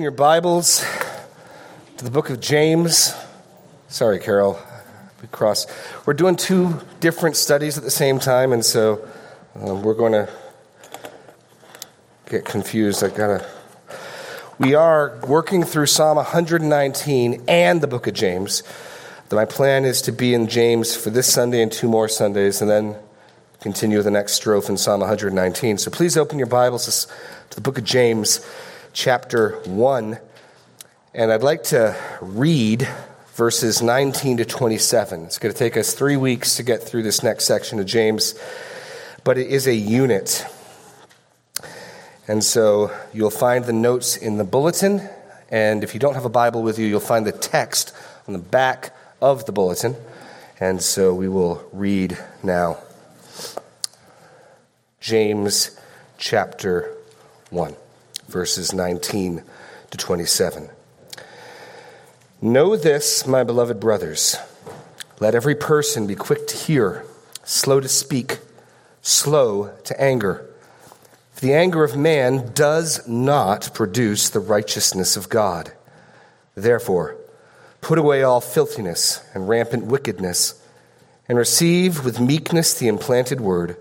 Your Bibles to the book of James. Sorry, Carol. We cross. We're doing two different studies at the same time, and so um, we're going to get confused. I gotta. We are working through Psalm 119 and the book of James. My plan is to be in James for this Sunday and two more Sundays, and then continue the next strophe in Psalm 119. So please open your Bibles to the book of James chapter 1. And I'd like to read verses 19 to 27. It's going to take us three weeks to get through this next section of James, but it is a unit. And so you'll find the notes in the bulletin. And if you don't have a Bible with you, you'll find the text on the back of the bulletin. And so we will read now James chapter 1 verses 19 to 27. Know this, my beloved brothers. Let every person be quick to hear, slow to speak, slow to anger. For the anger of man does not produce the righteousness of God. Therefore, put away all filthiness and rampant wickedness, and receive with meekness the implanted word,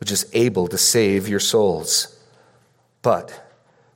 which is able to save your souls. But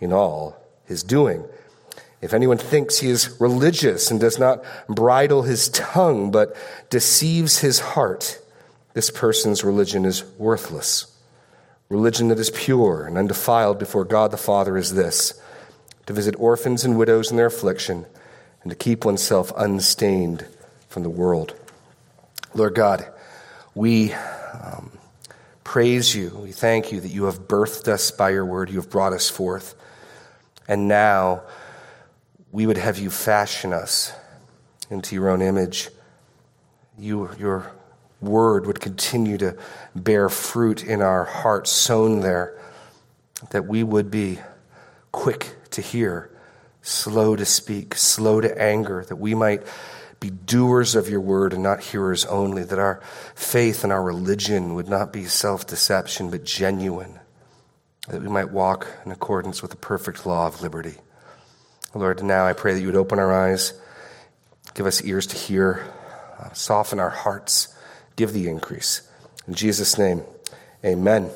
in all his doing. If anyone thinks he is religious and does not bridle his tongue but deceives his heart, this person's religion is worthless. Religion that is pure and undefiled before God the Father is this to visit orphans and widows in their affliction and to keep oneself unstained from the world. Lord God, we um, praise you. We thank you that you have birthed us by your word, you have brought us forth. And now we would have you fashion us into your own image. You, your word would continue to bear fruit in our hearts, sown there, that we would be quick to hear, slow to speak, slow to anger, that we might be doers of your word and not hearers only, that our faith and our religion would not be self deception, but genuine that we might walk in accordance with the perfect law of liberty. Lord, now I pray that you would open our eyes, give us ears to hear, uh, soften our hearts, give the increase. In Jesus' name, amen.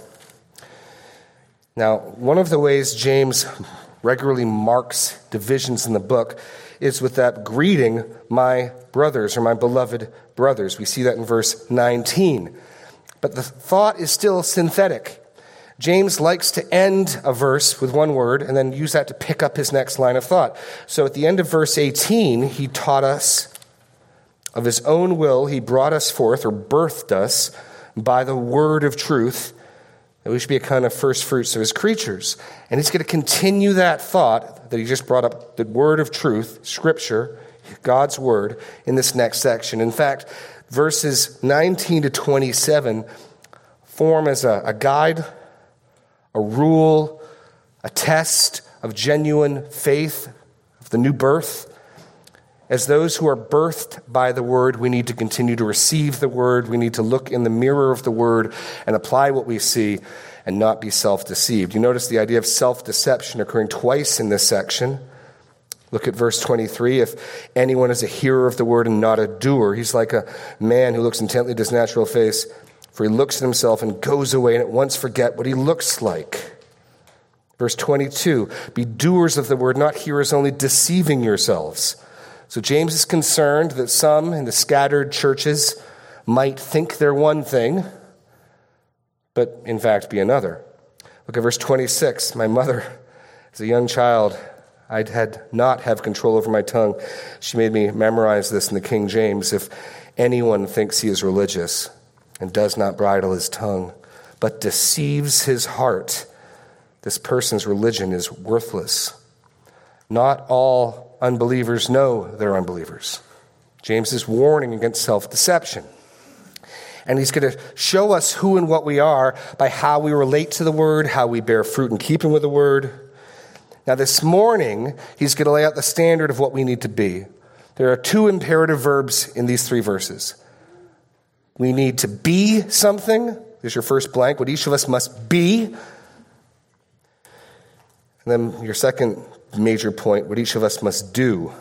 Now, one of the ways James regularly marks divisions in the book is with that greeting, my brothers, or my beloved brothers. We see that in verse 19. But the thought is still synthetic. James likes to end a verse with one word and then use that to pick up his next line of thought. So at the end of verse 18, he taught us of his own will, he brought us forth or birthed us by the word of truth, that we should be a kind of first fruits of his creatures. And he's going to continue that thought that he just brought up the word of truth, scripture, God's word, in this next section. In fact, verses 19 to 27 form as a, a guide a rule, a test of genuine faith, of the new birth. As those who are birthed by the word, we need to continue to receive the word. We need to look in the mirror of the word and apply what we see and not be self deceived. You notice the idea of self deception occurring twice in this section. Look at verse 23. If anyone is a hearer of the word and not a doer, he's like a man who looks intently at his natural face for he looks at himself and goes away and at once forget what he looks like. Verse 22 Be doers of the word, not hearers only, deceiving yourselves. So James is concerned that some in the scattered churches might think they're one thing, but in fact be another. Look at verse 26. My mother, as a young child, I had not have control over my tongue. She made me memorize this in the King James. If anyone thinks he is religious, and does not bridle his tongue, but deceives his heart, this person's religion is worthless. Not all unbelievers know they're unbelievers. James is warning against self deception. And he's going to show us who and what we are by how we relate to the word, how we bear fruit in keeping with the word. Now, this morning, he's going to lay out the standard of what we need to be. There are two imperative verbs in these three verses. We need to be something. There's your first blank, what each of us must be. And then your second major point, what each of us must do.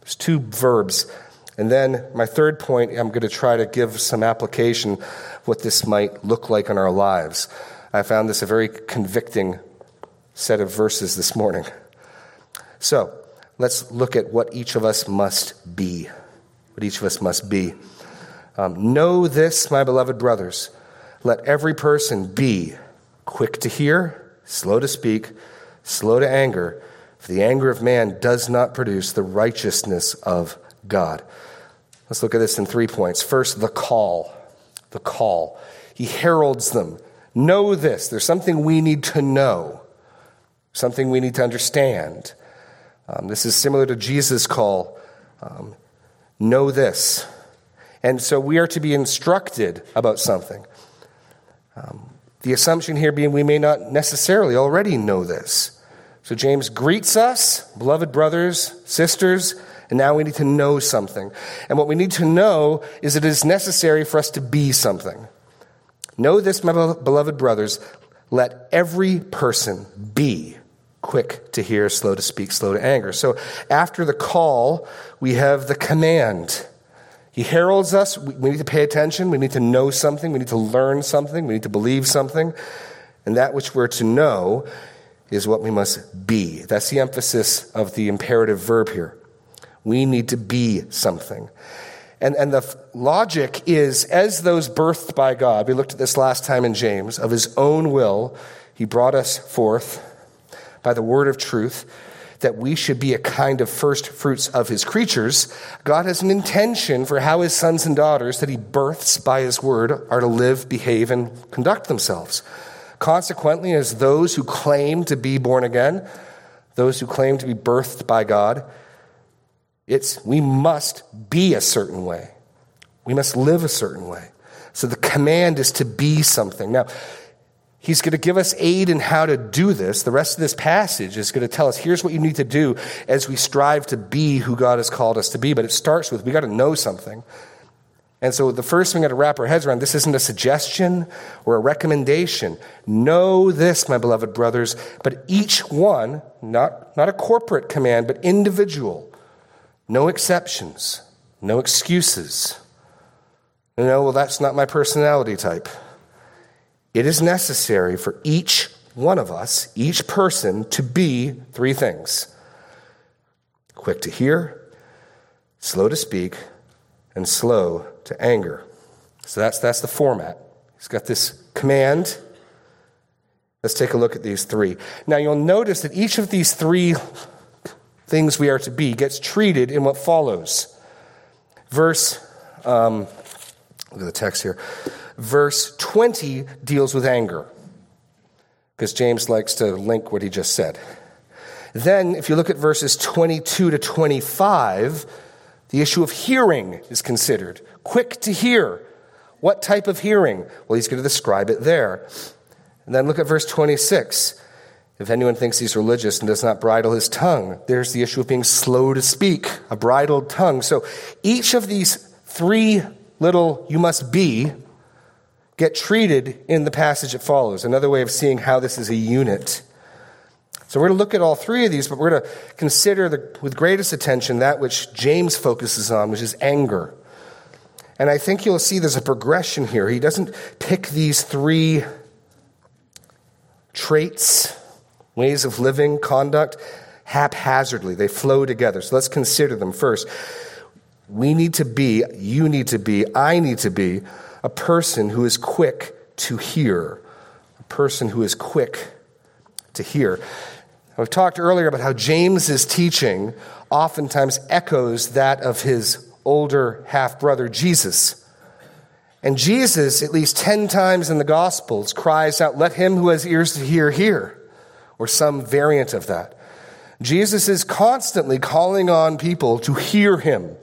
There's two verbs and then my third point, I'm going to try to give some application what this might look like in our lives. I found this a very convicting set of verses this morning. So let's look at what each of us must be. What each of us must be. Um, know this, my beloved brothers. Let every person be quick to hear, slow to speak, slow to anger, for the anger of man does not produce the righteousness of God. Let's look at this in three points. First, the call. The call. He heralds them. Know this. There's something we need to know, something we need to understand. Um, this is similar to Jesus' call. Um, know this. And so we are to be instructed about something. Um, the assumption here being we may not necessarily already know this. So James greets us, beloved brothers, sisters, and now we need to know something. And what we need to know is it is necessary for us to be something. Know this, my beloved brothers, let every person be quick to hear, slow to speak, slow to anger. So after the call, we have the command. He heralds us. We need to pay attention. We need to know something. We need to learn something. We need to believe something. And that which we're to know is what we must be. That's the emphasis of the imperative verb here. We need to be something. And, and the logic is as those birthed by God, we looked at this last time in James, of his own will, he brought us forth by the word of truth that we should be a kind of first fruits of his creatures. God has an intention for how his sons and daughters that he births by his word are to live, behave, and conduct themselves. Consequently, as those who claim to be born again, those who claim to be birthed by God, it's we must be a certain way. We must live a certain way. So the command is to be something. Now, he's going to give us aid in how to do this. The rest of this passage is going to tell us here's what you need to do as we strive to be who God has called us to be. But it starts with we got to know something. And so the first thing we got to wrap our heads around this isn't a suggestion or a recommendation. Know this, my beloved brothers, but each one, not, not a corporate command, but individual no exceptions, no excuses. You know, well, that's not my personality type. It is necessary for each one of us, each person, to be three things quick to hear, slow to speak, and slow to anger. So that's, that's the format. He's got this command. Let's take a look at these three. Now, you'll notice that each of these three things we are to be gets treated in what follows. Verse, um, look at the text here. Verse 20 deals with anger, because James likes to link what he just said. Then, if you look at verses 22 to 25, the issue of hearing is considered. Quick to hear. What type of hearing? Well, he's going to describe it there. And then look at verse 26. If anyone thinks he's religious and does not bridle his tongue, there's the issue of being slow to speak, a bridled tongue. So each of these three little you must be get treated in the passage that follows. Another way of seeing how this is a unit. So we're going to look at all three of these, but we're going to consider the, with greatest attention that which James focuses on, which is anger. And I think you'll see there's a progression here. He doesn't pick these three traits ways of living, conduct, haphazardly. They flow together. So let's consider them first. We need to be, you need to be, I need to be a person who is quick to hear. A person who is quick to hear. We've talked earlier about how James's teaching oftentimes echoes that of his older half brother, Jesus. And Jesus, at least 10 times in the Gospels, cries out, Let him who has ears to hear hear or some variant of that. Jesus is constantly calling on people to hear him.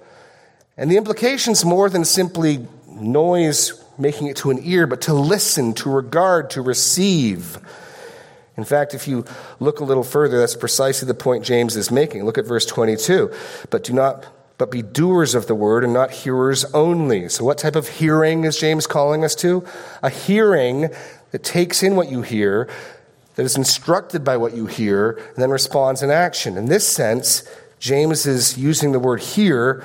And the implication's more than simply noise making it to an ear, but to listen, to regard, to receive. In fact, if you look a little further, that's precisely the point James is making. Look at verse 22. But do not but be doers of the word and not hearers only. So what type of hearing is James calling us to? A hearing that takes in what you hear, that is instructed by what you hear, and then responds in action. In this sense, James is using the word hear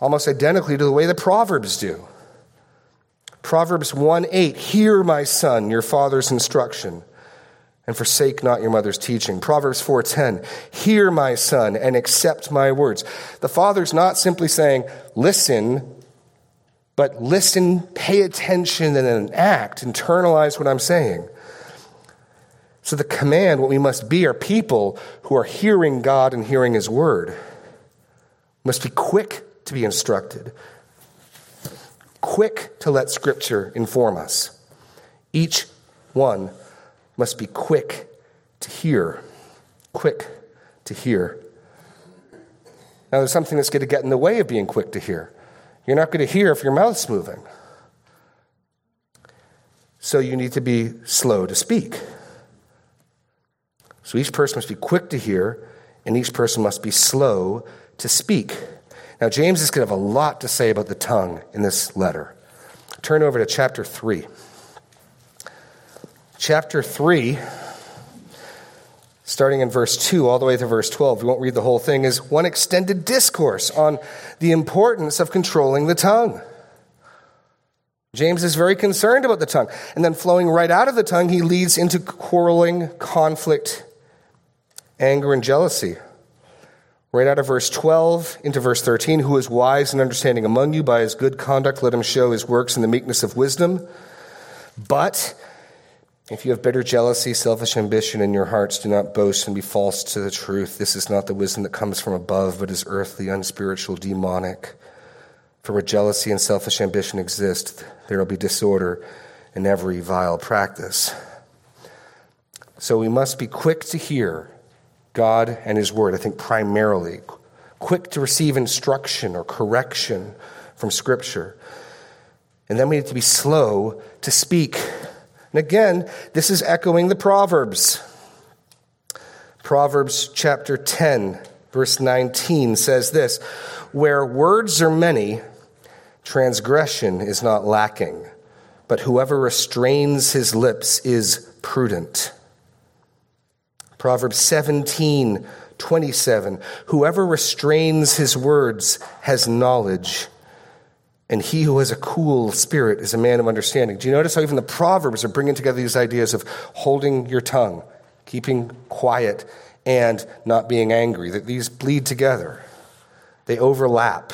almost identically to the way the Proverbs do. Proverbs 1 8, hear, my son, your father's instruction and forsake not your mother's teaching. Proverbs 4:10, "Hear my son and accept my words." The father's not simply saying, "Listen," but listen, pay attention and then act, internalize what I'm saying. So the command, what we must be are people who are hearing God and hearing his word. Must be quick to be instructed. Quick to let scripture inform us. Each one must be quick to hear. Quick to hear. Now, there's something that's going to get in the way of being quick to hear. You're not going to hear if your mouth's moving. So you need to be slow to speak. So each person must be quick to hear, and each person must be slow to speak. Now, James is going to have a lot to say about the tongue in this letter. Turn over to chapter 3 chapter 3, starting in verse 2 all the way to verse 12, we won't read the whole thing, is one extended discourse on the importance of controlling the tongue. James is very concerned about the tongue. And then flowing right out of the tongue, he leads into quarreling, conflict, anger, and jealousy. Right out of verse 12 into verse 13, who is wise and understanding among you by his good conduct, let him show his works in the meekness of wisdom. But if you have bitter jealousy, selfish ambition in your hearts, do not boast and be false to the truth. This is not the wisdom that comes from above, but is earthly, unspiritual, demonic. For where jealousy and selfish ambition exist, there will be disorder in every vile practice. So we must be quick to hear God and His Word, I think primarily, quick to receive instruction or correction from Scripture. And then we need to be slow to speak and again, this is echoing the Proverbs. Proverbs chapter 10, verse 19 says this Where words are many, transgression is not lacking, but whoever restrains his lips is prudent. Proverbs 17, 27 Whoever restrains his words has knowledge and he who has a cool spirit is a man of understanding. Do you notice how even the Proverbs are bringing together these ideas of holding your tongue, keeping quiet, and not being angry? That these bleed together, they overlap.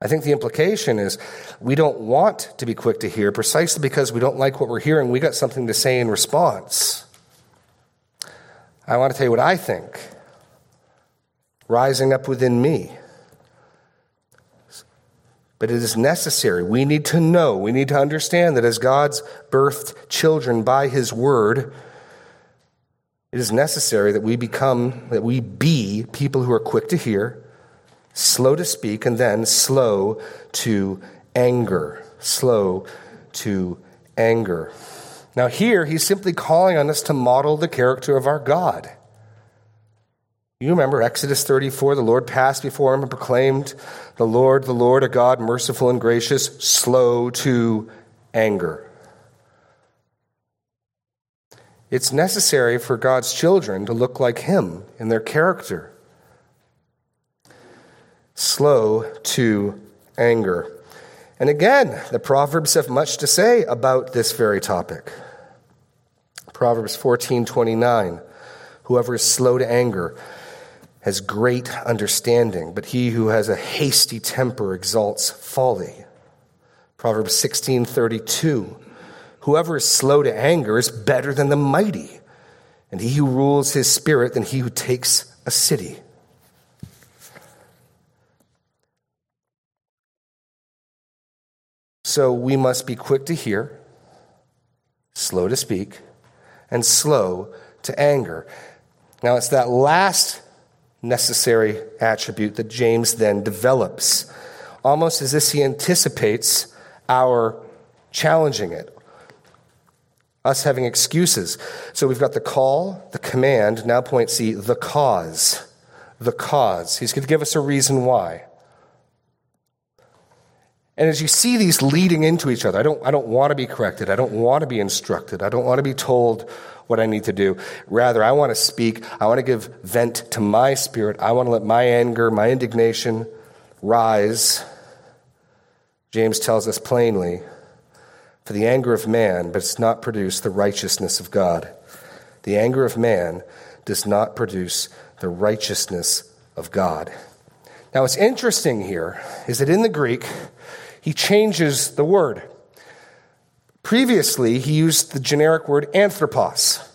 I think the implication is we don't want to be quick to hear precisely because we don't like what we're hearing. We got something to say in response. I want to tell you what I think rising up within me. But it is necessary. We need to know, we need to understand that as God's birthed children by His Word, it is necessary that we become, that we be people who are quick to hear, slow to speak, and then slow to anger. Slow to anger. Now, here, he's simply calling on us to model the character of our God. You remember Exodus 34 the Lord passed before him and proclaimed, The Lord, the Lord, a God merciful and gracious, slow to anger. It's necessary for God's children to look like Him in their character. Slow to anger. And again, the Proverbs have much to say about this very topic. Proverbs 14:29 Whoever is slow to anger has great understanding, but he who has a hasty temper exalts folly. Proverbs 16:32 Whoever is slow to anger is better than the mighty, and he who rules his spirit than he who takes a city. So we must be quick to hear, slow to speak, and slow to anger. Now, it's that last necessary attribute that James then develops, almost as if he anticipates our challenging it, us having excuses. So we've got the call, the command, now point C, the cause. The cause. He's going to give us a reason why. And as you see these leading into each other, I don't, I don't want to be corrected. I don't want to be instructed. I don't want to be told what I need to do. Rather, I want to speak. I want to give vent to my spirit. I want to let my anger, my indignation rise. James tells us plainly for the anger of man does not produce the righteousness of God. The anger of man does not produce the righteousness of God. Now, what's interesting here is that in the Greek, he changes the word. Previously, he used the generic word anthropos.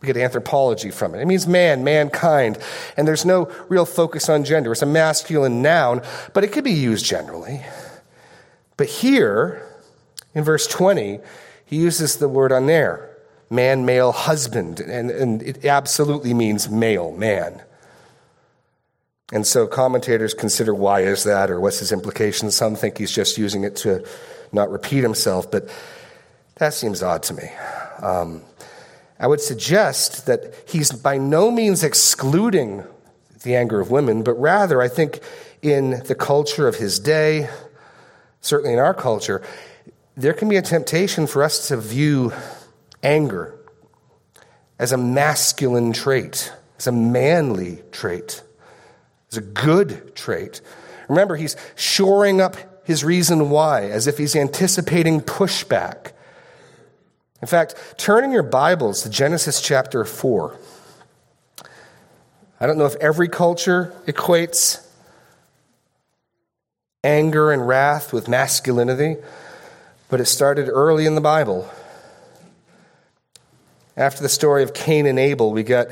We get anthropology from it. It means man, mankind, and there's no real focus on gender. It's a masculine noun, but it could be used generally. But here, in verse 20, he uses the word aner, man, male, husband, and, and it absolutely means male, man. And so commentators consider why is that or what's his implication. Some think he's just using it to not repeat himself, but that seems odd to me. Um, I would suggest that he's by no means excluding the anger of women, but rather, I think, in the culture of his day, certainly in our culture, there can be a temptation for us to view anger as a masculine trait, as a manly trait, as a good trait. Remember, he's shoring up his reason why, as if he's anticipating pushback. In fact, turn in your Bibles to Genesis chapter 4. I don't know if every culture equates anger and wrath with masculinity. But it started early in the Bible. After the story of Cain and Abel, we get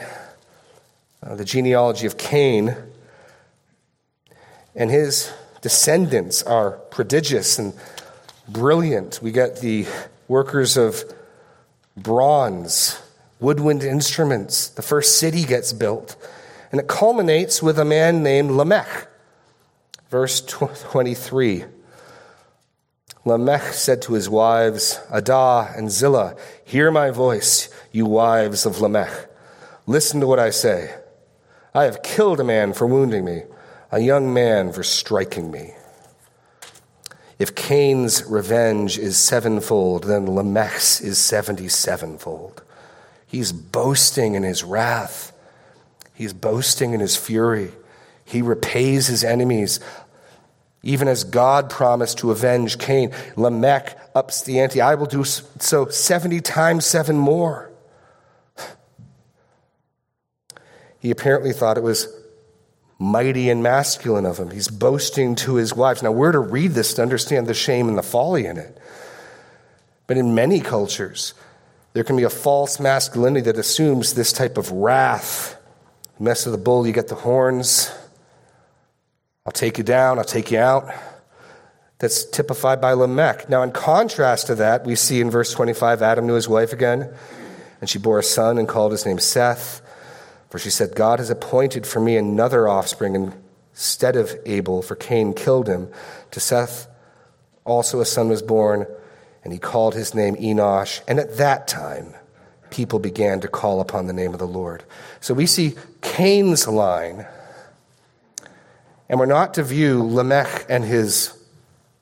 uh, the genealogy of Cain. And his descendants are prodigious and brilliant. We get the workers of bronze, woodwind instruments. The first city gets built. And it culminates with a man named Lamech. Verse 23. Lamech said to his wives, Adah and Zillah, Hear my voice, you wives of Lamech. Listen to what I say. I have killed a man for wounding me, a young man for striking me. If Cain's revenge is sevenfold, then Lamech's is seventy sevenfold. He's boasting in his wrath. He's boasting in his fury. He repays his enemies even as God promised to avenge Cain, Lamech ups the ante. I will do so 70 times seven more. He apparently thought it was mighty and masculine of him. He's boasting to his wives. Now, we're to read this to understand the shame and the folly in it. But in many cultures, there can be a false masculinity that assumes this type of wrath. mess of the bull, you get the horns. I'll take you down, I'll take you out. That's typified by Lamech. Now, in contrast to that, we see in verse 25 Adam knew his wife again, and she bore a son and called his name Seth. For she said, God has appointed for me another offspring instead of Abel, for Cain killed him. To Seth also a son was born, and he called his name Enosh. And at that time, people began to call upon the name of the Lord. So we see Cain's line and we're not to view Lamech and his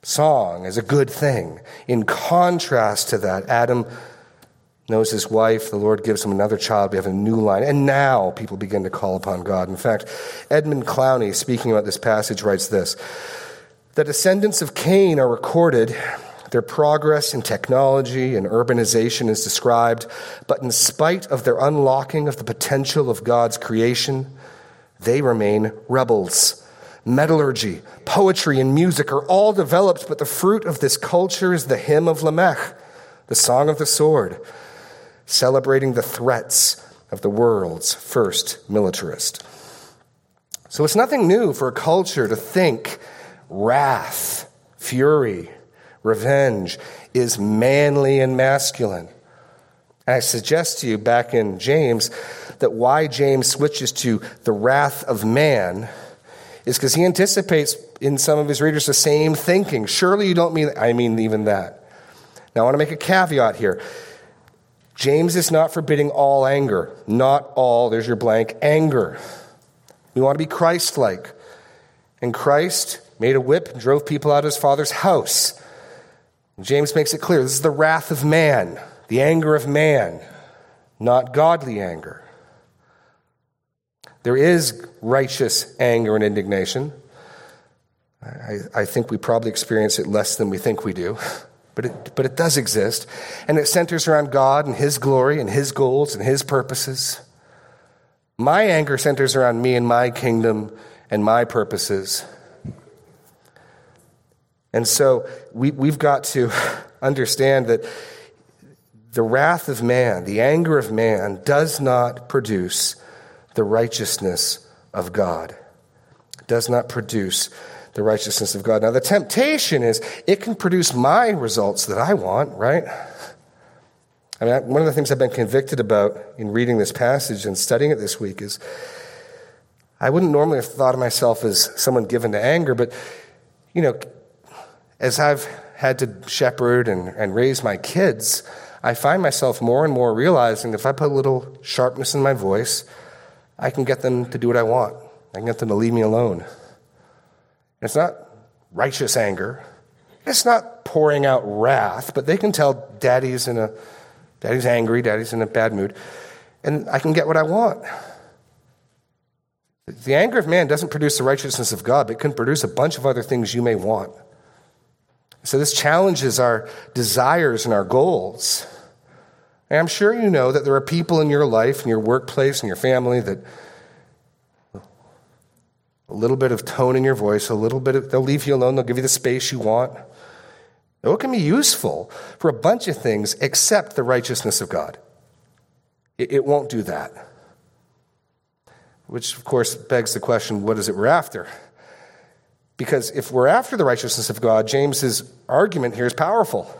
song as a good thing. In contrast to that, Adam knows his wife, the Lord gives him another child, we have a new line, and now people begin to call upon God. In fact, Edmund Clowney, speaking about this passage, writes this The descendants of Cain are recorded. Their progress in technology and urbanization is described, but in spite of their unlocking of the potential of God's creation, they remain rebels metallurgy, poetry, and music are all developed, but the fruit of this culture is the hymn of Lamech, the song of the sword, celebrating the threats of the world's first militarist. So it's nothing new for a culture to think wrath, fury, revenge is manly and masculine. And I suggest to you back in James that why James switches to the wrath of man is because he anticipates in some of his readers the same thinking. Surely you don't mean, I mean even that. Now I want to make a caveat here. James is not forbidding all anger, not all, there's your blank, anger. We want to be Christ like. And Christ made a whip and drove people out of his father's house. James makes it clear this is the wrath of man, the anger of man, not godly anger. There is righteous anger and indignation. I, I, think we probably experience it less than we think we do, but it, but it does exist. And it centers around God and His glory and His goals and His purposes. My anger centers around me and my kingdom and my purposes. And so we, we've got to understand that the wrath of man, the anger of man, does not produce the righteousness of God. Does not produce the righteousness of God. Now, the temptation is it can produce my results that I want, right? I mean, one of the things I've been convicted about in reading this passage and studying it this week is I wouldn't normally have thought of myself as someone given to anger, but, you know, as I've had to shepherd and, and raise my kids, I find myself more and more realizing if I put a little sharpness in my voice, I can get them to do what I want. I can get them to leave me alone. It's not righteous anger. It's not pouring out wrath, but they can tell daddy's in a daddy's angry, daddy's in a bad mood, and I can get what I want. The anger of man doesn't produce the righteousness of God, but it can produce a bunch of other things you may want. So this challenges our desires and our goals. And I'm sure you know that there are people in your life, in your workplace, in your family that a little bit of tone in your voice, a little bit of, they'll leave you alone, they'll give you the space you want. It can be useful for a bunch of things except the righteousness of God. It, it won't do that. Which, of course, begs the question what is it we're after? Because if we're after the righteousness of God, James's argument here is powerful.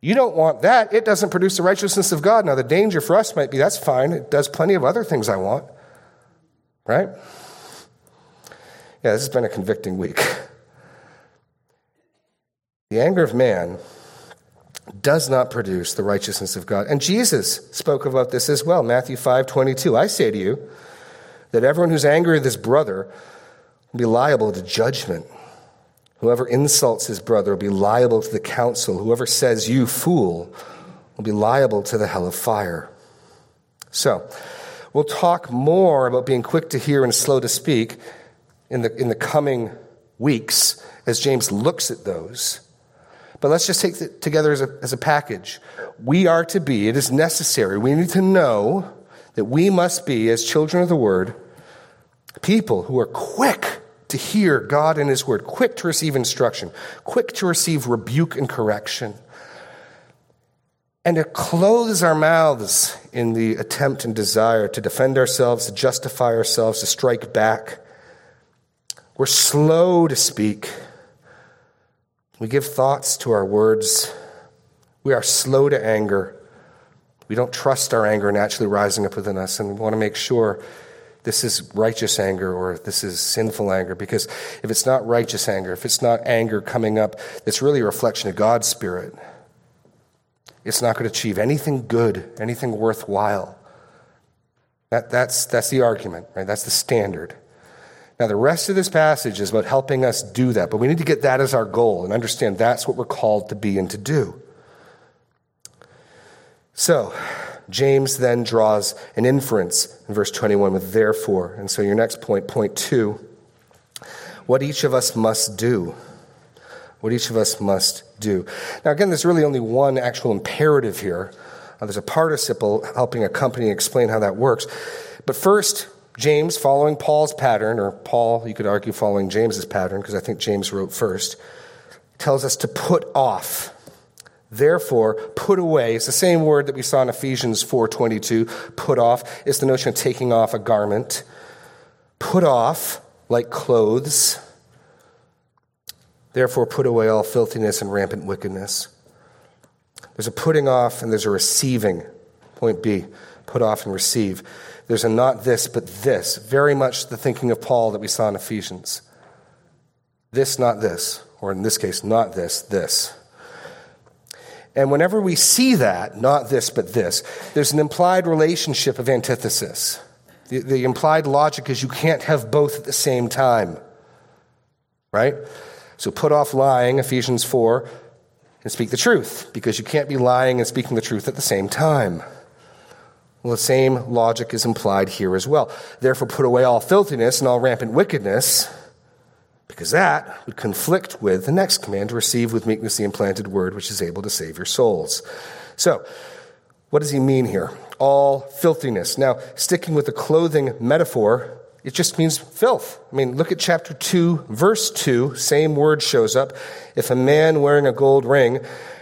You don't want that. It doesn't produce the righteousness of God. Now, the danger for us might be that's fine. It does plenty of other things I want. Right? Yeah, this has been a convicting week. The anger of man does not produce the righteousness of God. And Jesus spoke about this as well. Matthew 5 22. I say to you that everyone who's angry with his brother will be liable to judgment. Whoever insults his brother will be liable to the council. Whoever says, You fool, will be liable to the hell of fire. So, we'll talk more about being quick to hear and slow to speak in the, in the coming weeks as James looks at those. But let's just take it together as a, as a package. We are to be, it is necessary, we need to know that we must be, as children of the word, people who are quick to hear God and His Word, quick to receive instruction, quick to receive rebuke and correction, and to close our mouths in the attempt and desire to defend ourselves, to justify ourselves, to strike back. We're slow to speak. We give thoughts to our words. We are slow to anger. We don't trust our anger naturally rising up within us, and we want to make sure this is righteous anger or this is sinful anger. Because if it's not righteous anger, if it's not anger coming up that's really a reflection of God's Spirit, it's not going to achieve anything good, anything worthwhile. That, that's, that's the argument, right? That's the standard. Now, the rest of this passage is about helping us do that, but we need to get that as our goal and understand that's what we're called to be and to do. So, James then draws an inference in verse 21 with therefore. And so your next point, point two, what each of us must do. What each of us must do. Now, again, there's really only one actual imperative here. Uh, there's a participle helping accompany and explain how that works. But first, James, following Paul's pattern, or Paul, you could argue, following James's pattern, because I think James wrote first, tells us to put off Therefore, put away. It's the same word that we saw in Ephesians 4:22, put off. It's the notion of taking off a garment. Put off like clothes. Therefore, put away all filthiness and rampant wickedness. There's a putting off and there's a receiving. Point B. put off and receive. There's a not this, but this. Very much the thinking of Paul that we saw in Ephesians. This, not this. Or in this case, not this, this. And whenever we see that, not this, but this, there's an implied relationship of antithesis. The, the implied logic is you can't have both at the same time. Right? So put off lying, Ephesians 4, and speak the truth, because you can't be lying and speaking the truth at the same time. Well, the same logic is implied here as well. Therefore, put away all filthiness and all rampant wickedness, because that would conflict with the next command to receive with meekness the implanted word, which is able to save your souls. So, what does he mean here? All filthiness. Now, sticking with the clothing metaphor, it just means filth. I mean, look at chapter 2, verse 2. Same word shows up. If a man wearing a gold ring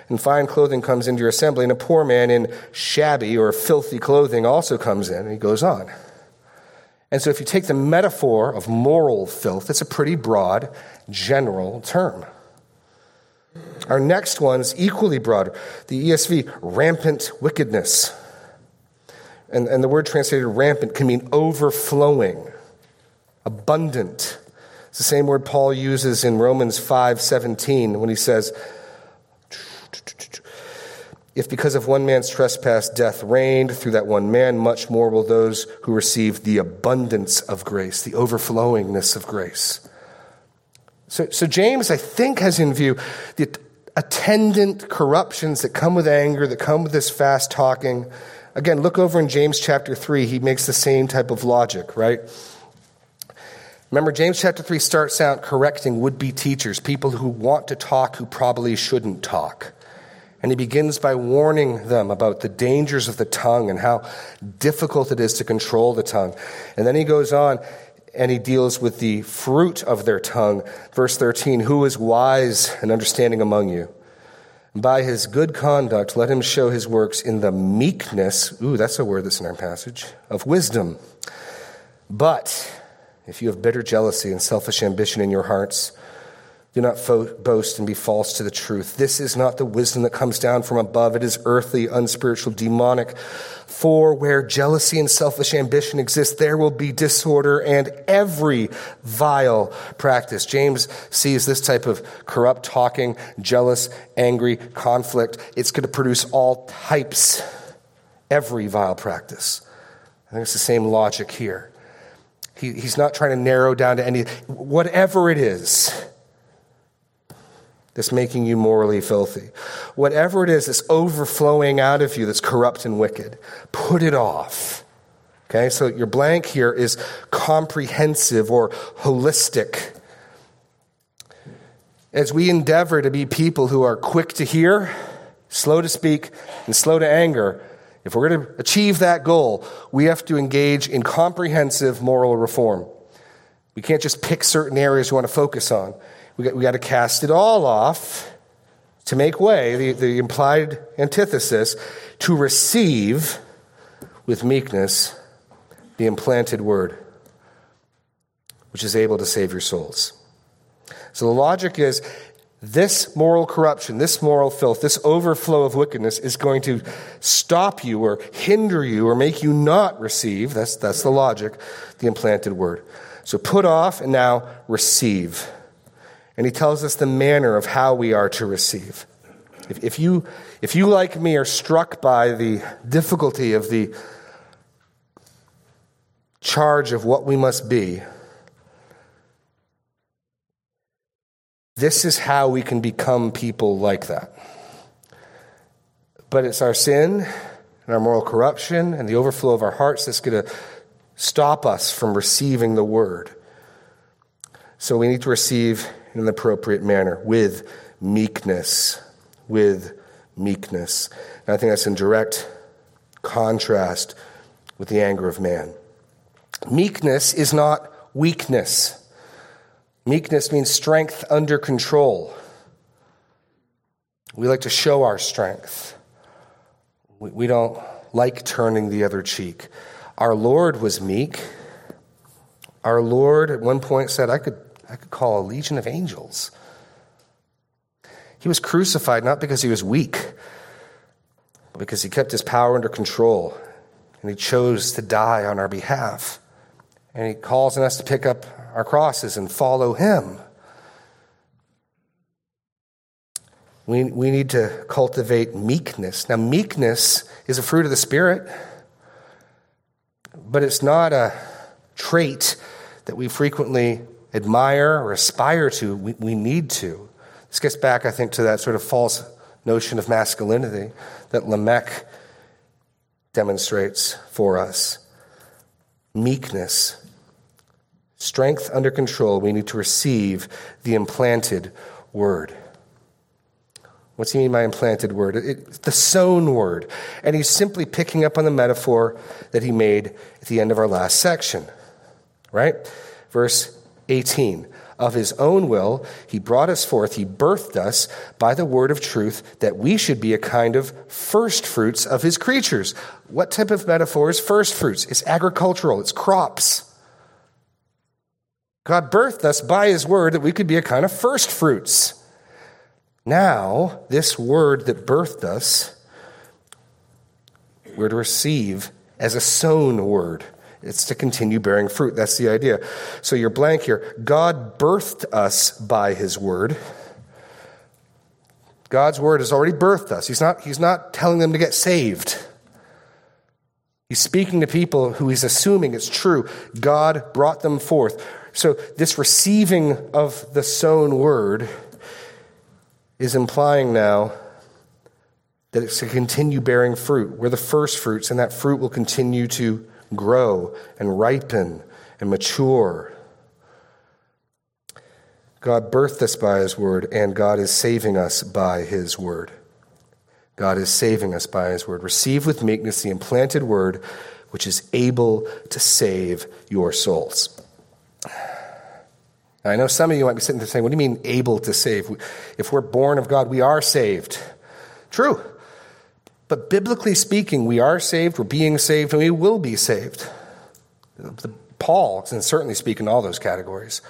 and fine clothing comes into your assembly, and a poor man in shabby or filthy clothing also comes in, and he goes on. And so, if you take the metaphor of moral filth, it's a pretty broad, general term. Our next one is equally broad the ESV, rampant wickedness. And, and the word translated rampant can mean overflowing, abundant. It's the same word Paul uses in Romans 5:17 when he says, if because of one man's trespass death reigned through that one man, much more will those who receive the abundance of grace, the overflowingness of grace. So, so James, I think, has in view the attendant corruptions that come with anger, that come with this fast talking. Again, look over in James chapter 3. He makes the same type of logic, right? Remember, James chapter 3 starts out correcting would be teachers, people who want to talk who probably shouldn't talk. And he begins by warning them about the dangers of the tongue and how difficult it is to control the tongue. And then he goes on and he deals with the fruit of their tongue. Verse 13 Who is wise and understanding among you? By his good conduct, let him show his works in the meekness, ooh, that's a word that's in our passage, of wisdom. But if you have bitter jealousy and selfish ambition in your hearts, do not fo- boast and be false to the truth. This is not the wisdom that comes down from above. It is earthly, unspiritual, demonic. For where jealousy and selfish ambition exist, there will be disorder and every vile practice. James sees this type of corrupt talking, jealous, angry, conflict. It's going to produce all types, every vile practice. I think it's the same logic here. He, he's not trying to narrow down to any, whatever it is that's making you morally filthy. Whatever it is that's overflowing out of you that's corrupt and wicked, put it off. Okay, so your blank here is comprehensive or holistic. As we endeavor to be people who are quick to hear, slow to speak, and slow to anger, if we're going to achieve that goal, we have to engage in comprehensive moral reform. We can't just pick certain areas we want to focus on. We got, we got to cast it all off to make way, the, the implied antithesis, to receive with meekness the implanted word, which is able to save your souls. So the logic is this moral corruption, this moral filth, this overflow of wickedness is going to stop you or hinder you or make you not receive, that's, that's the logic, the implanted word. So put off and now receive. And he tells us the manner of how we are to receive. If, if, you, if you, like me, are struck by the difficulty of the charge of what we must be, this is how we can become people like that. But it's our sin and our moral corruption and the overflow of our hearts that's going to stop us from receiving the word. So we need to receive in an appropriate manner with meekness. With meekness. And I think that's in direct contrast with the anger of man. Meekness is not weakness. Meekness means strength under control. We like to show our strength. We don't like turning the other cheek. Our Lord was meek. Our Lord at one point said, I could I could call a legion of angels. He was crucified not because he was weak, but because he kept his power under control. and he chose to die on our behalf. And he calls on us to pick up our crosses and follow him. We, we need to cultivate meekness. Now, meekness is a fruit of the Spirit, but it's not a trait that we frequently admire or aspire to. We, we need to. This gets back, I think, to that sort of false notion of masculinity that Lamech demonstrates for us. Meekness, strength under control. We need to receive the implanted word. What's he mean by implanted word? It, the sown word. And he's simply picking up on the metaphor that he made at the end of our last section. Right? Verse 18. Of his own will, he brought us forth, he birthed us by the word of truth, that we should be a kind of first fruits of his creatures. What type of metaphor is first fruits? It's agricultural, it's crops. God birthed us by his word that we could be a kind of first fruits. Now, this word that birthed us, we're to receive as a sown word. It's to continue bearing fruit. That's the idea. So you're blank here. God birthed us by his word. God's word has already birthed us. He's not, he's not telling them to get saved. He's speaking to people who he's assuming it's true. God brought them forth. So this receiving of the sown word is implying now that it's to continue bearing fruit. We're the first fruits, and that fruit will continue to grow and ripen and mature. God birthed us by His word, and God is saving us by His word. God is saving us by His word. Receive with meekness the implanted word, which is able to save your souls. I know some of you might be sitting there saying, What do you mean able to save? If we're born of God, we are saved. True. But biblically speaking, we are saved, we're being saved, and we will be saved. Paul can certainly speak in all those categories.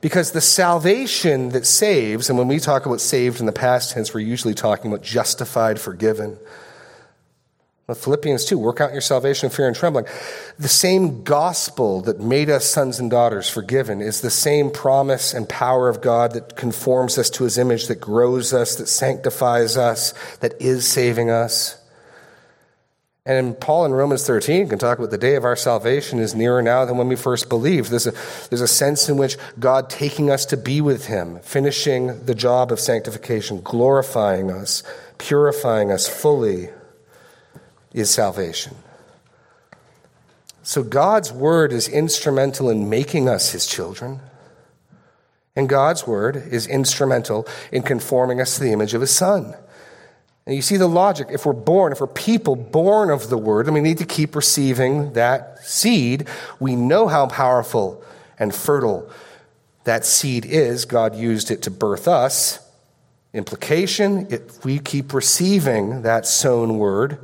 Because the salvation that saves, and when we talk about saved in the past tense, we're usually talking about justified, forgiven. Philippians 2, work out your salvation fear and trembling. The same gospel that made us sons and daughters forgiven is the same promise and power of God that conforms us to his image, that grows us, that sanctifies us, that is saving us. And Paul in Romans 13 can talk about the day of our salvation is nearer now than when we first believed. There's a, there's a sense in which God taking us to be with him, finishing the job of sanctification, glorifying us, purifying us fully is salvation. So God's word is instrumental in making us his children. And God's word is instrumental in conforming us to the image of his son. And you see the logic. If we're born, if we're people born of the word, and we need to keep receiving that seed, we know how powerful and fertile that seed is. God used it to birth us. Implication if we keep receiving that sown word,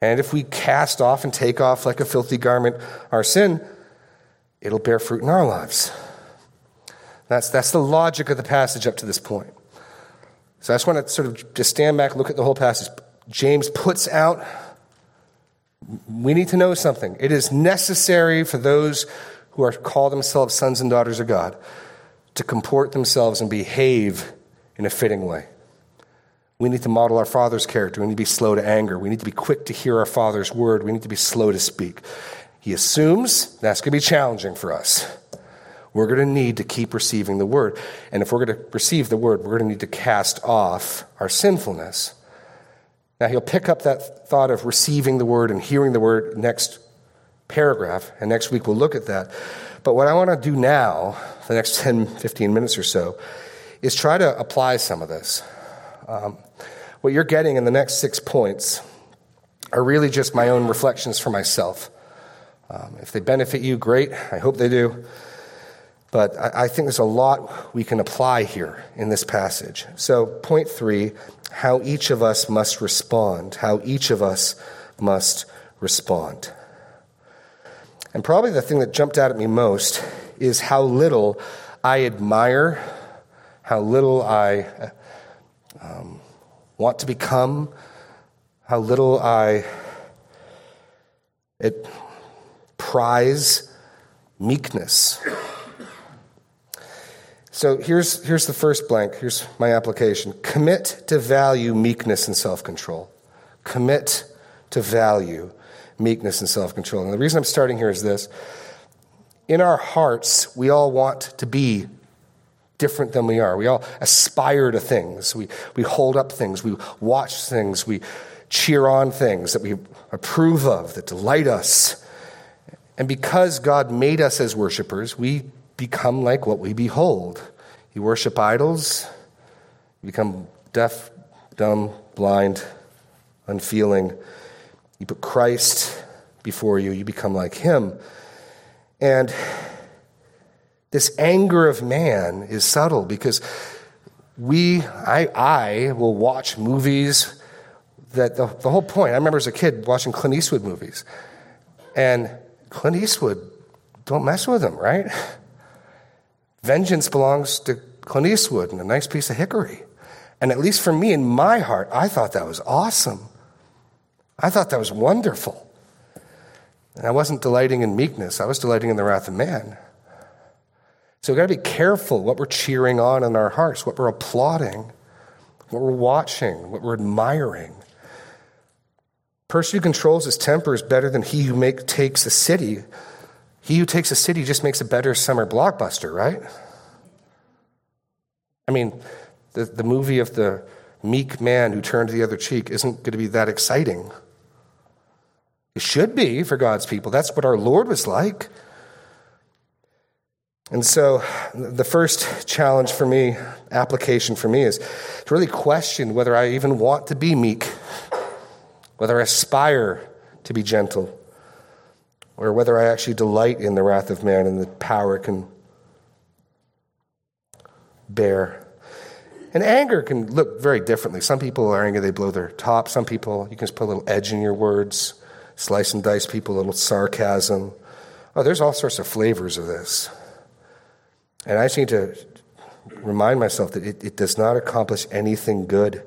and if we cast off and take off like a filthy garment our sin, it'll bear fruit in our lives. That's, that's the logic of the passage up to this point. So I just want to sort of just stand back, look at the whole passage. James puts out, we need to know something. It is necessary for those who are call themselves sons and daughters of God to comport themselves and behave in a fitting way. We need to model our Father's character. We need to be slow to anger. We need to be quick to hear our Father's word. We need to be slow to speak. He assumes that's going to be challenging for us. We're going to need to keep receiving the word. And if we're going to receive the word, we're going to need to cast off our sinfulness. Now, he'll pick up that thought of receiving the word and hearing the word next paragraph, and next week we'll look at that. But what I want to do now, the next 10, 15 minutes or so, is try to apply some of this. Um, what you're getting in the next six points are really just my own reflections for myself. Um, if they benefit you, great. I hope they do. But I, I think there's a lot we can apply here in this passage. So, point three how each of us must respond. How each of us must respond. And probably the thing that jumped out at me most is how little I admire, how little I um, want to become, how little I It prize meekness. So here's, here's the first blank. Here's my application. Commit to value meekness and self control. Commit to value meekness and self control. And the reason I'm starting here is this in our hearts, we all want to be different than we are. We all aspire to things. We, we hold up things. We watch things. We cheer on things that we approve of, that delight us. And because God made us as worshipers, we become like what we behold. You worship idols, you become deaf, dumb, blind, unfeeling. You put Christ before you, you become like him. And this anger of man is subtle because we, I, I will watch movies that the, the whole point, I remember as a kid watching Clint Eastwood movies. And Clint Eastwood, don't mess with him, right? Vengeance belongs to Clint Eastwood and a nice piece of hickory. And at least for me, in my heart, I thought that was awesome. I thought that was wonderful. And I wasn't delighting in meekness, I was delighting in the wrath of man. So we've got to be careful what we're cheering on in our hearts, what we're applauding, what we're watching, what we're admiring. Person who controls his temper is better than he who make, takes a city. He who takes a city just makes a better summer blockbuster, right? I mean, the, the movie of the meek man who turned the other cheek isn't going to be that exciting. It should be for God's people. That's what our Lord was like. And so, the first challenge for me, application for me, is to really question whether I even want to be meek whether I aspire to be gentle, or whether I actually delight in the wrath of man and the power it can bear. And anger can look very differently. Some people are angry, they blow their top. Some people, you can just put a little edge in your words, slice and dice people, a little sarcasm. Oh, there's all sorts of flavors of this. And I just need to remind myself that it, it does not accomplish anything good,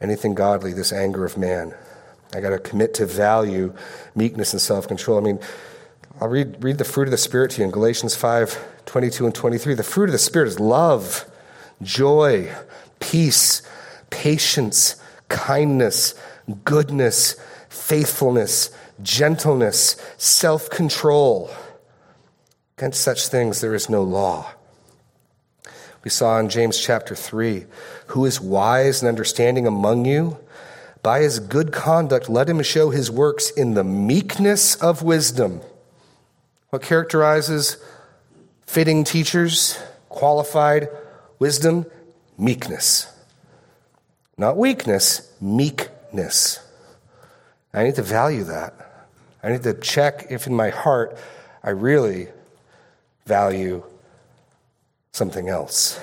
anything godly, this anger of man. I got to commit to value meekness and self control. I mean, I'll read, read the fruit of the Spirit to you in Galatians 5 22 and 23. The fruit of the Spirit is love, joy, peace, patience, kindness, goodness, faithfulness, gentleness, self control. Against such things there is no law. We saw in James chapter 3 who is wise and understanding among you? By his good conduct, let him show his works in the meekness of wisdom. What characterizes fitting teachers, qualified wisdom? Meekness. Not weakness, meekness. I need to value that. I need to check if in my heart I really value something else.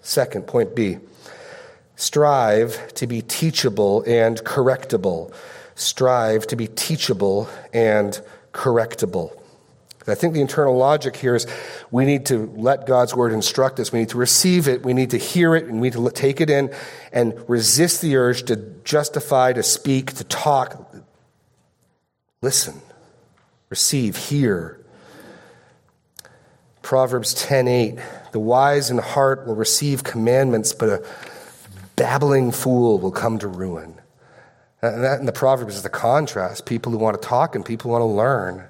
Second, point B Strive to be teachable and correctable. Strive to be teachable and correctable. I think the internal logic here is we need to let God's word instruct us. We need to receive it. We need to hear it and we need to take it in and resist the urge to justify, to speak, to talk. Listen, receive, hear. Proverbs 10:8 The wise in heart will receive commandments, but a babbling fool will come to ruin. And that in the Proverbs is the contrast people who want to talk and people who want to learn.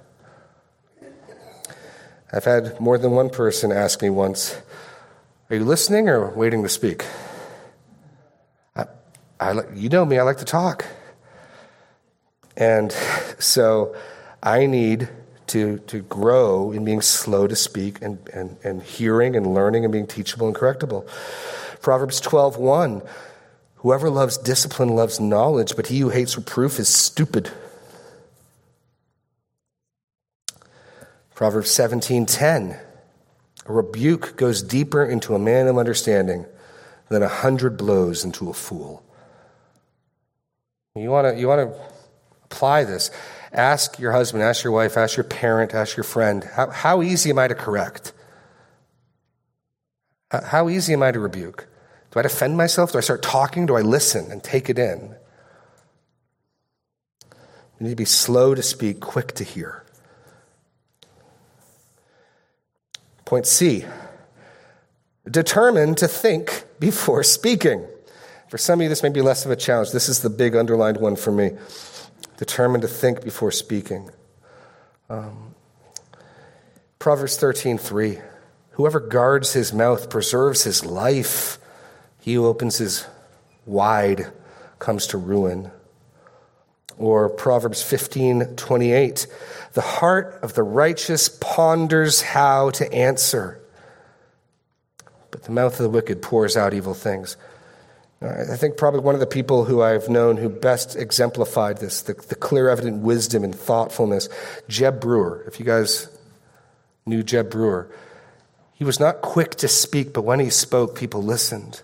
I've had more than one person ask me once, Are you listening or waiting to speak? I, I, you know me, I like to talk. And so I need to, to grow in being slow to speak and, and, and hearing and learning and being teachable and correctable. Proverbs 12:1 Whoever loves discipline loves knowledge, but he who hates reproof is stupid. Proverbs 17:10 A rebuke goes deeper into a man of understanding than a hundred blows into a fool. You want to you want to apply this. Ask your husband, ask your wife, ask your parent, ask your friend, how, how easy am I to correct? How easy am I to rebuke? Do I defend myself? Do I start talking? Do I listen and take it in? We need to be slow to speak, quick to hear. Point C determined to think before speaking. For some of you, this may be less of a challenge. This is the big underlined one for me. Determined to think before speaking. Um, Proverbs 13 3. Whoever guards his mouth preserves his life. He who opens his wide comes to ruin. Or Proverbs 15 28. The heart of the righteous ponders how to answer, but the mouth of the wicked pours out evil things. I think probably one of the people who I've known who best exemplified this, the, the clear, evident wisdom and thoughtfulness, Jeb Brewer. If you guys knew Jeb Brewer, he was not quick to speak, but when he spoke, people listened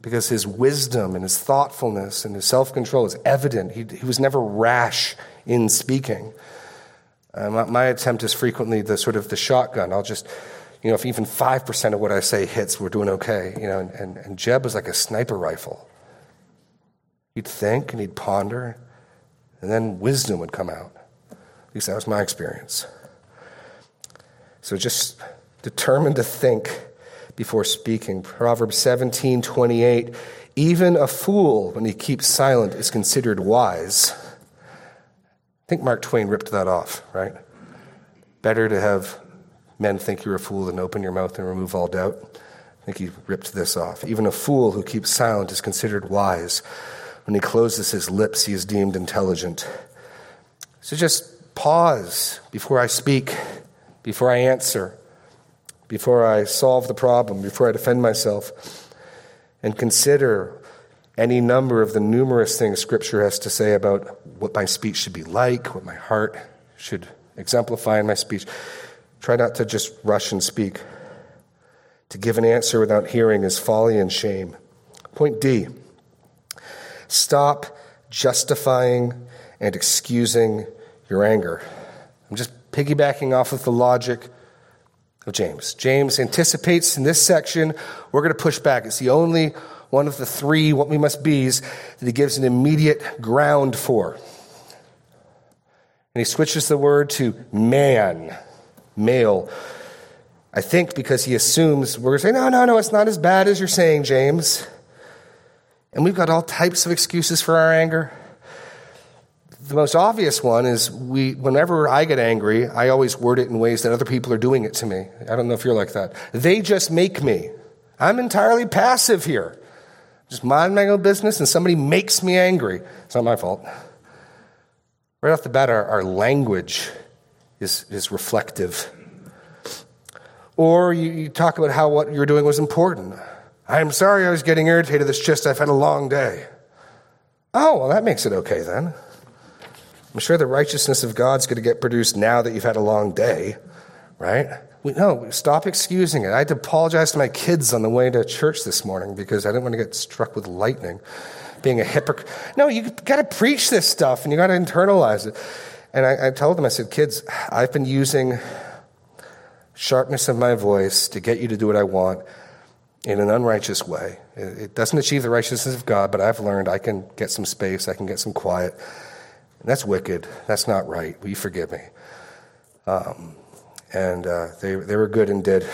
because his wisdom and his thoughtfulness and his self control is evident. He, he, was never rash in speaking. Uh, my, my attempt is frequently the sort of the shotgun. I'll just you know, if even 5% of what I say hits, we're doing okay. You know, and, and, and Jeb was like a sniper rifle. He'd think and he'd ponder, and then wisdom would come out. At least that was my experience. So just determined to think before speaking. Proverbs 17 28. Even a fool, when he keeps silent, is considered wise. I think Mark Twain ripped that off, right? Better to have men think you're a fool and open your mouth and remove all doubt. I think he ripped this off. Even a fool who keeps silent is considered wise. When he closes his lips, he is deemed intelligent. So just pause before I speak, before I answer, before I solve the problem, before I defend myself, and consider any number of the numerous things Scripture has to say about what my speech should be like, what my heart should exemplify in my speech. Try not to just rush and speak. To give an answer without hearing is folly and shame. Point D stop justifying and excusing your anger. I'm just piggybacking off of the logic of James. James anticipates in this section, we're going to push back. It's the only one of the three what we must be's that he gives an immediate ground for. And he switches the word to man male. I think because he assumes we're going to say, no, no, no, it's not as bad as you're saying, James. And we've got all types of excuses for our anger. The most obvious one is we, whenever I get angry, I always word it in ways that other people are doing it to me. I don't know if you're like that. They just make me. I'm entirely passive here. Just mind my own business and somebody makes me angry. It's not my fault. Right off the bat, our, our language is, is reflective. Or you, you talk about how what you're doing was important. I'm sorry I was getting irritated. It's just I've had a long day. Oh, well, that makes it okay then. I'm sure the righteousness of God's going to get produced now that you've had a long day, right? We, no, stop excusing it. I had to apologize to my kids on the way to church this morning because I didn't want to get struck with lightning, being a hypocrite. No, you got to preach this stuff and you got to internalize it. And I, I told them, I said, kids, I've been using sharpness of my voice to get you to do what I want in an unrighteous way. It doesn't achieve the righteousness of God, but I've learned I can get some space, I can get some quiet. And that's wicked. That's not right. Will you forgive me? Um, and uh, they, they were good and did.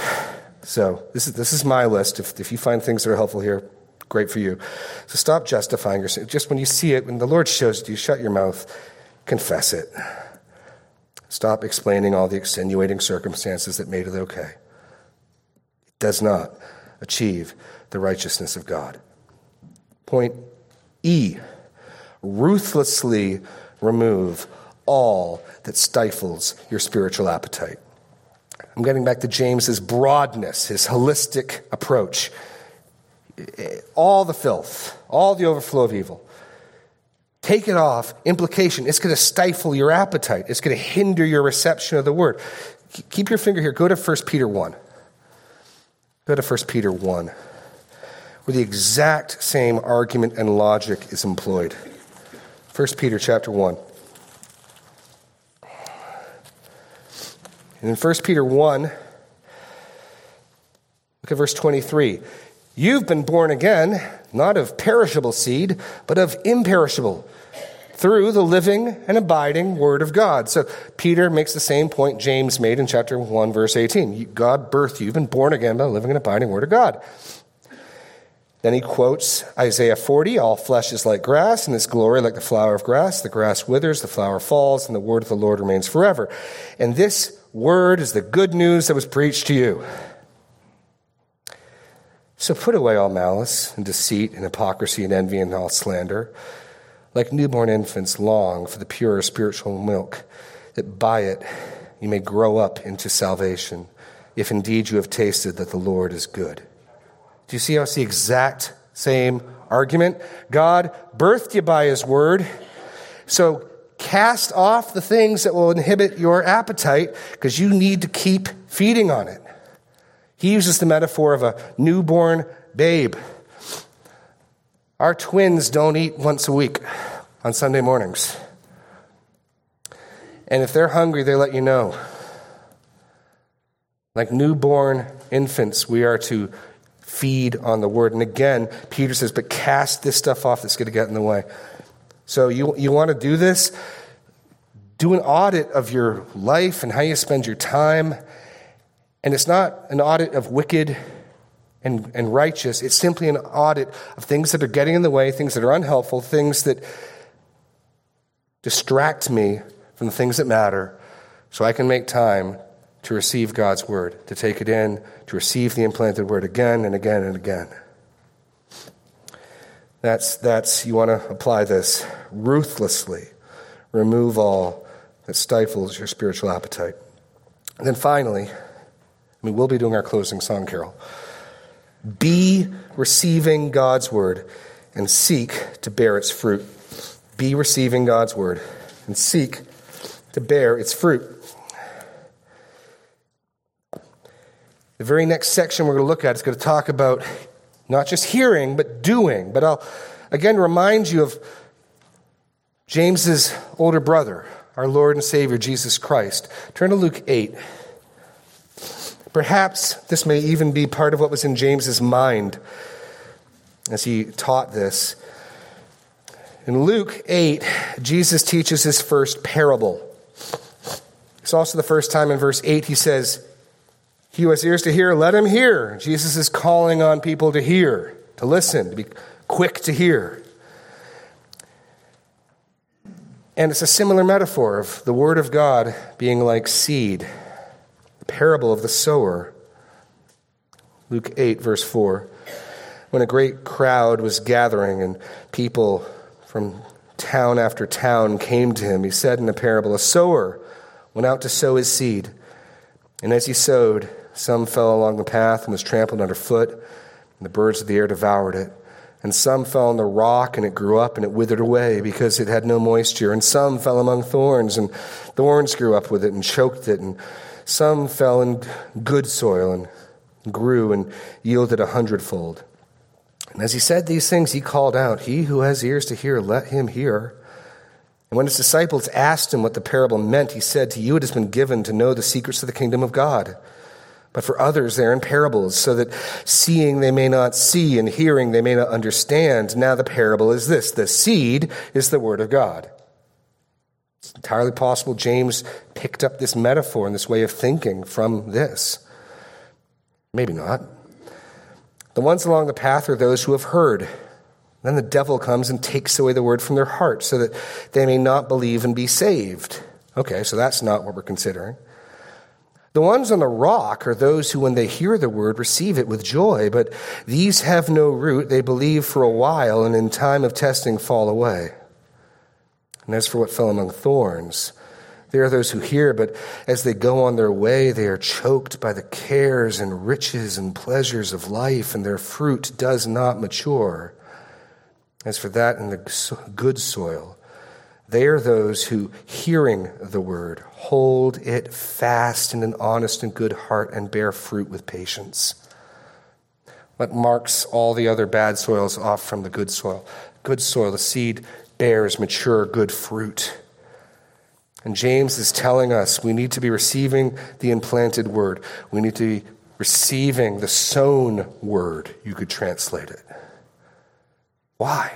So this is, this is my list. If, if you find things that are helpful here, great for you. So stop justifying yourself. Just when you see it, when the Lord shows it, you shut your mouth confess it. Stop explaining all the extenuating circumstances that made it okay. It does not achieve the righteousness of God. Point E ruthlessly remove all that stifles your spiritual appetite. I'm getting back to James's broadness, his holistic approach. All the filth, all the overflow of evil. Take it off. Implication it's going to stifle your appetite, it's going to hinder your reception of the word. Keep your finger here. Go to 1 Peter 1. Go to 1 Peter 1, where the exact same argument and logic is employed. 1 Peter chapter 1. And in 1 Peter 1, look at verse 23. You've been born again, not of perishable seed, but of imperishable through the living and abiding Word of God. So Peter makes the same point James made in chapter 1, verse 18. God birthed you. You've been born again by the living and abiding Word of God. Then he quotes Isaiah 40 All flesh is like grass, and its glory like the flower of grass. The grass withers, the flower falls, and the word of the Lord remains forever. And this word is the good news that was preached to you. So put away all malice and deceit and hypocrisy and envy and all slander. Like newborn infants, long for the pure spiritual milk, that by it you may grow up into salvation, if indeed you have tasted that the Lord is good. Do you see how it's the exact same argument? God birthed you by his word. So cast off the things that will inhibit your appetite because you need to keep feeding on it. He uses the metaphor of a newborn babe. Our twins don't eat once a week on Sunday mornings. And if they're hungry, they let you know. Like newborn infants, we are to feed on the word. And again, Peter says, but cast this stuff off that's going to get in the way. So you, you want to do this? Do an audit of your life and how you spend your time. And it's not an audit of wicked and, and righteous, it's simply an audit of things that are getting in the way, things that are unhelpful, things that distract me from the things that matter, so I can make time to receive God's word, to take it in, to receive the implanted word again and again and again. That's, that's you want to apply this ruthlessly. Remove all that stifles your spiritual appetite. And then finally, Mean, we'll be doing our closing song, Carol. Be receiving God's word and seek to bear its fruit. Be receiving God's word and seek to bear its fruit. The very next section we're going to look at is going to talk about not just hearing, but doing. But I'll again remind you of James's older brother, our Lord and Savior, Jesus Christ. Turn to Luke 8. Perhaps this may even be part of what was in James's mind as he taught this. In Luke 8, Jesus teaches his first parable. It's also the first time in verse 8 he says, he who has ears to hear, let him hear. Jesus is calling on people to hear, to listen, to be quick to hear. And it's a similar metaphor of the Word of God being like seed, parable of the sower. Luke 8, verse 4. When a great crowd was gathering and people from town after town came to him, he said in a parable, A sower went out to sow his seed. And as he sowed, some fell along the path and was trampled underfoot, and the birds of the air devoured it. And some fell on the rock, and it grew up and it withered away because it had no moisture. And some fell among thorns, and thorns grew up with it and choked it. And some fell in good soil and grew and yielded a hundredfold. And as he said these things, he called out, He who has ears to hear, let him hear. And when his disciples asked him what the parable meant, he said, To you it has been given to know the secrets of the kingdom of God. But for others, they're in parables, so that seeing they may not see and hearing they may not understand. Now the parable is this the seed is the word of God. It's entirely possible James picked up this metaphor and this way of thinking from this. Maybe not. The ones along the path are those who have heard. Then the devil comes and takes away the word from their heart so that they may not believe and be saved. Okay, so that's not what we're considering. The ones on the rock are those who, when they hear the word, receive it with joy, but these have no root. They believe for a while, and in time of testing fall away. And as for what fell among thorns, there are those who hear, but as they go on their way, they are choked by the cares and riches and pleasures of life, and their fruit does not mature. As for that in the good soil, they are those who, hearing the word, hold it fast in an honest and good heart and bear fruit with patience. What marks all the other bad soils off from the good soil? Good soil, the seed bears mature, good fruit. And James is telling us we need to be receiving the implanted word. We need to be receiving the sown word, you could translate it. Why?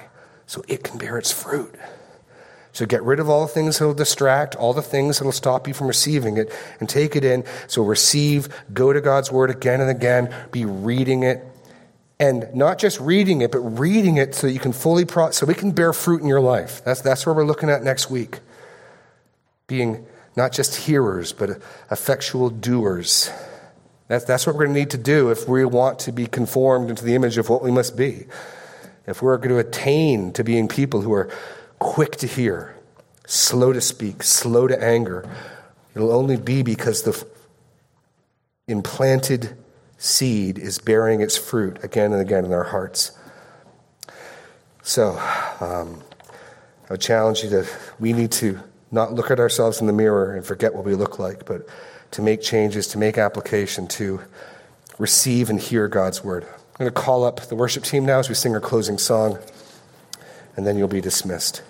So it can bear its fruit So get rid of all the things that will distract, all the things that will stop you from receiving it, and take it in. So receive, go to God's word again and again, be reading it. And not just reading it, but reading it so that you can fully, pro- so we can bear fruit in your life. That's, that's where we're looking at next week. Being not just hearers, but effectual doers. That's, that's what we're going to need to do if we want to be conformed into the image of what we must be. If we're going to attain to being people who are quick to hear, slow to speak, slow to anger, it'll only be because the implanted seed is bearing its fruit again and again in our hearts. So, um, I would challenge you to, we need to not look at ourselves in the mirror and forget what we look like, but to make changes, to make application, to receive and hear God's word. I'm going to call up the worship team now as we sing our closing song, and then you'll be dismissed.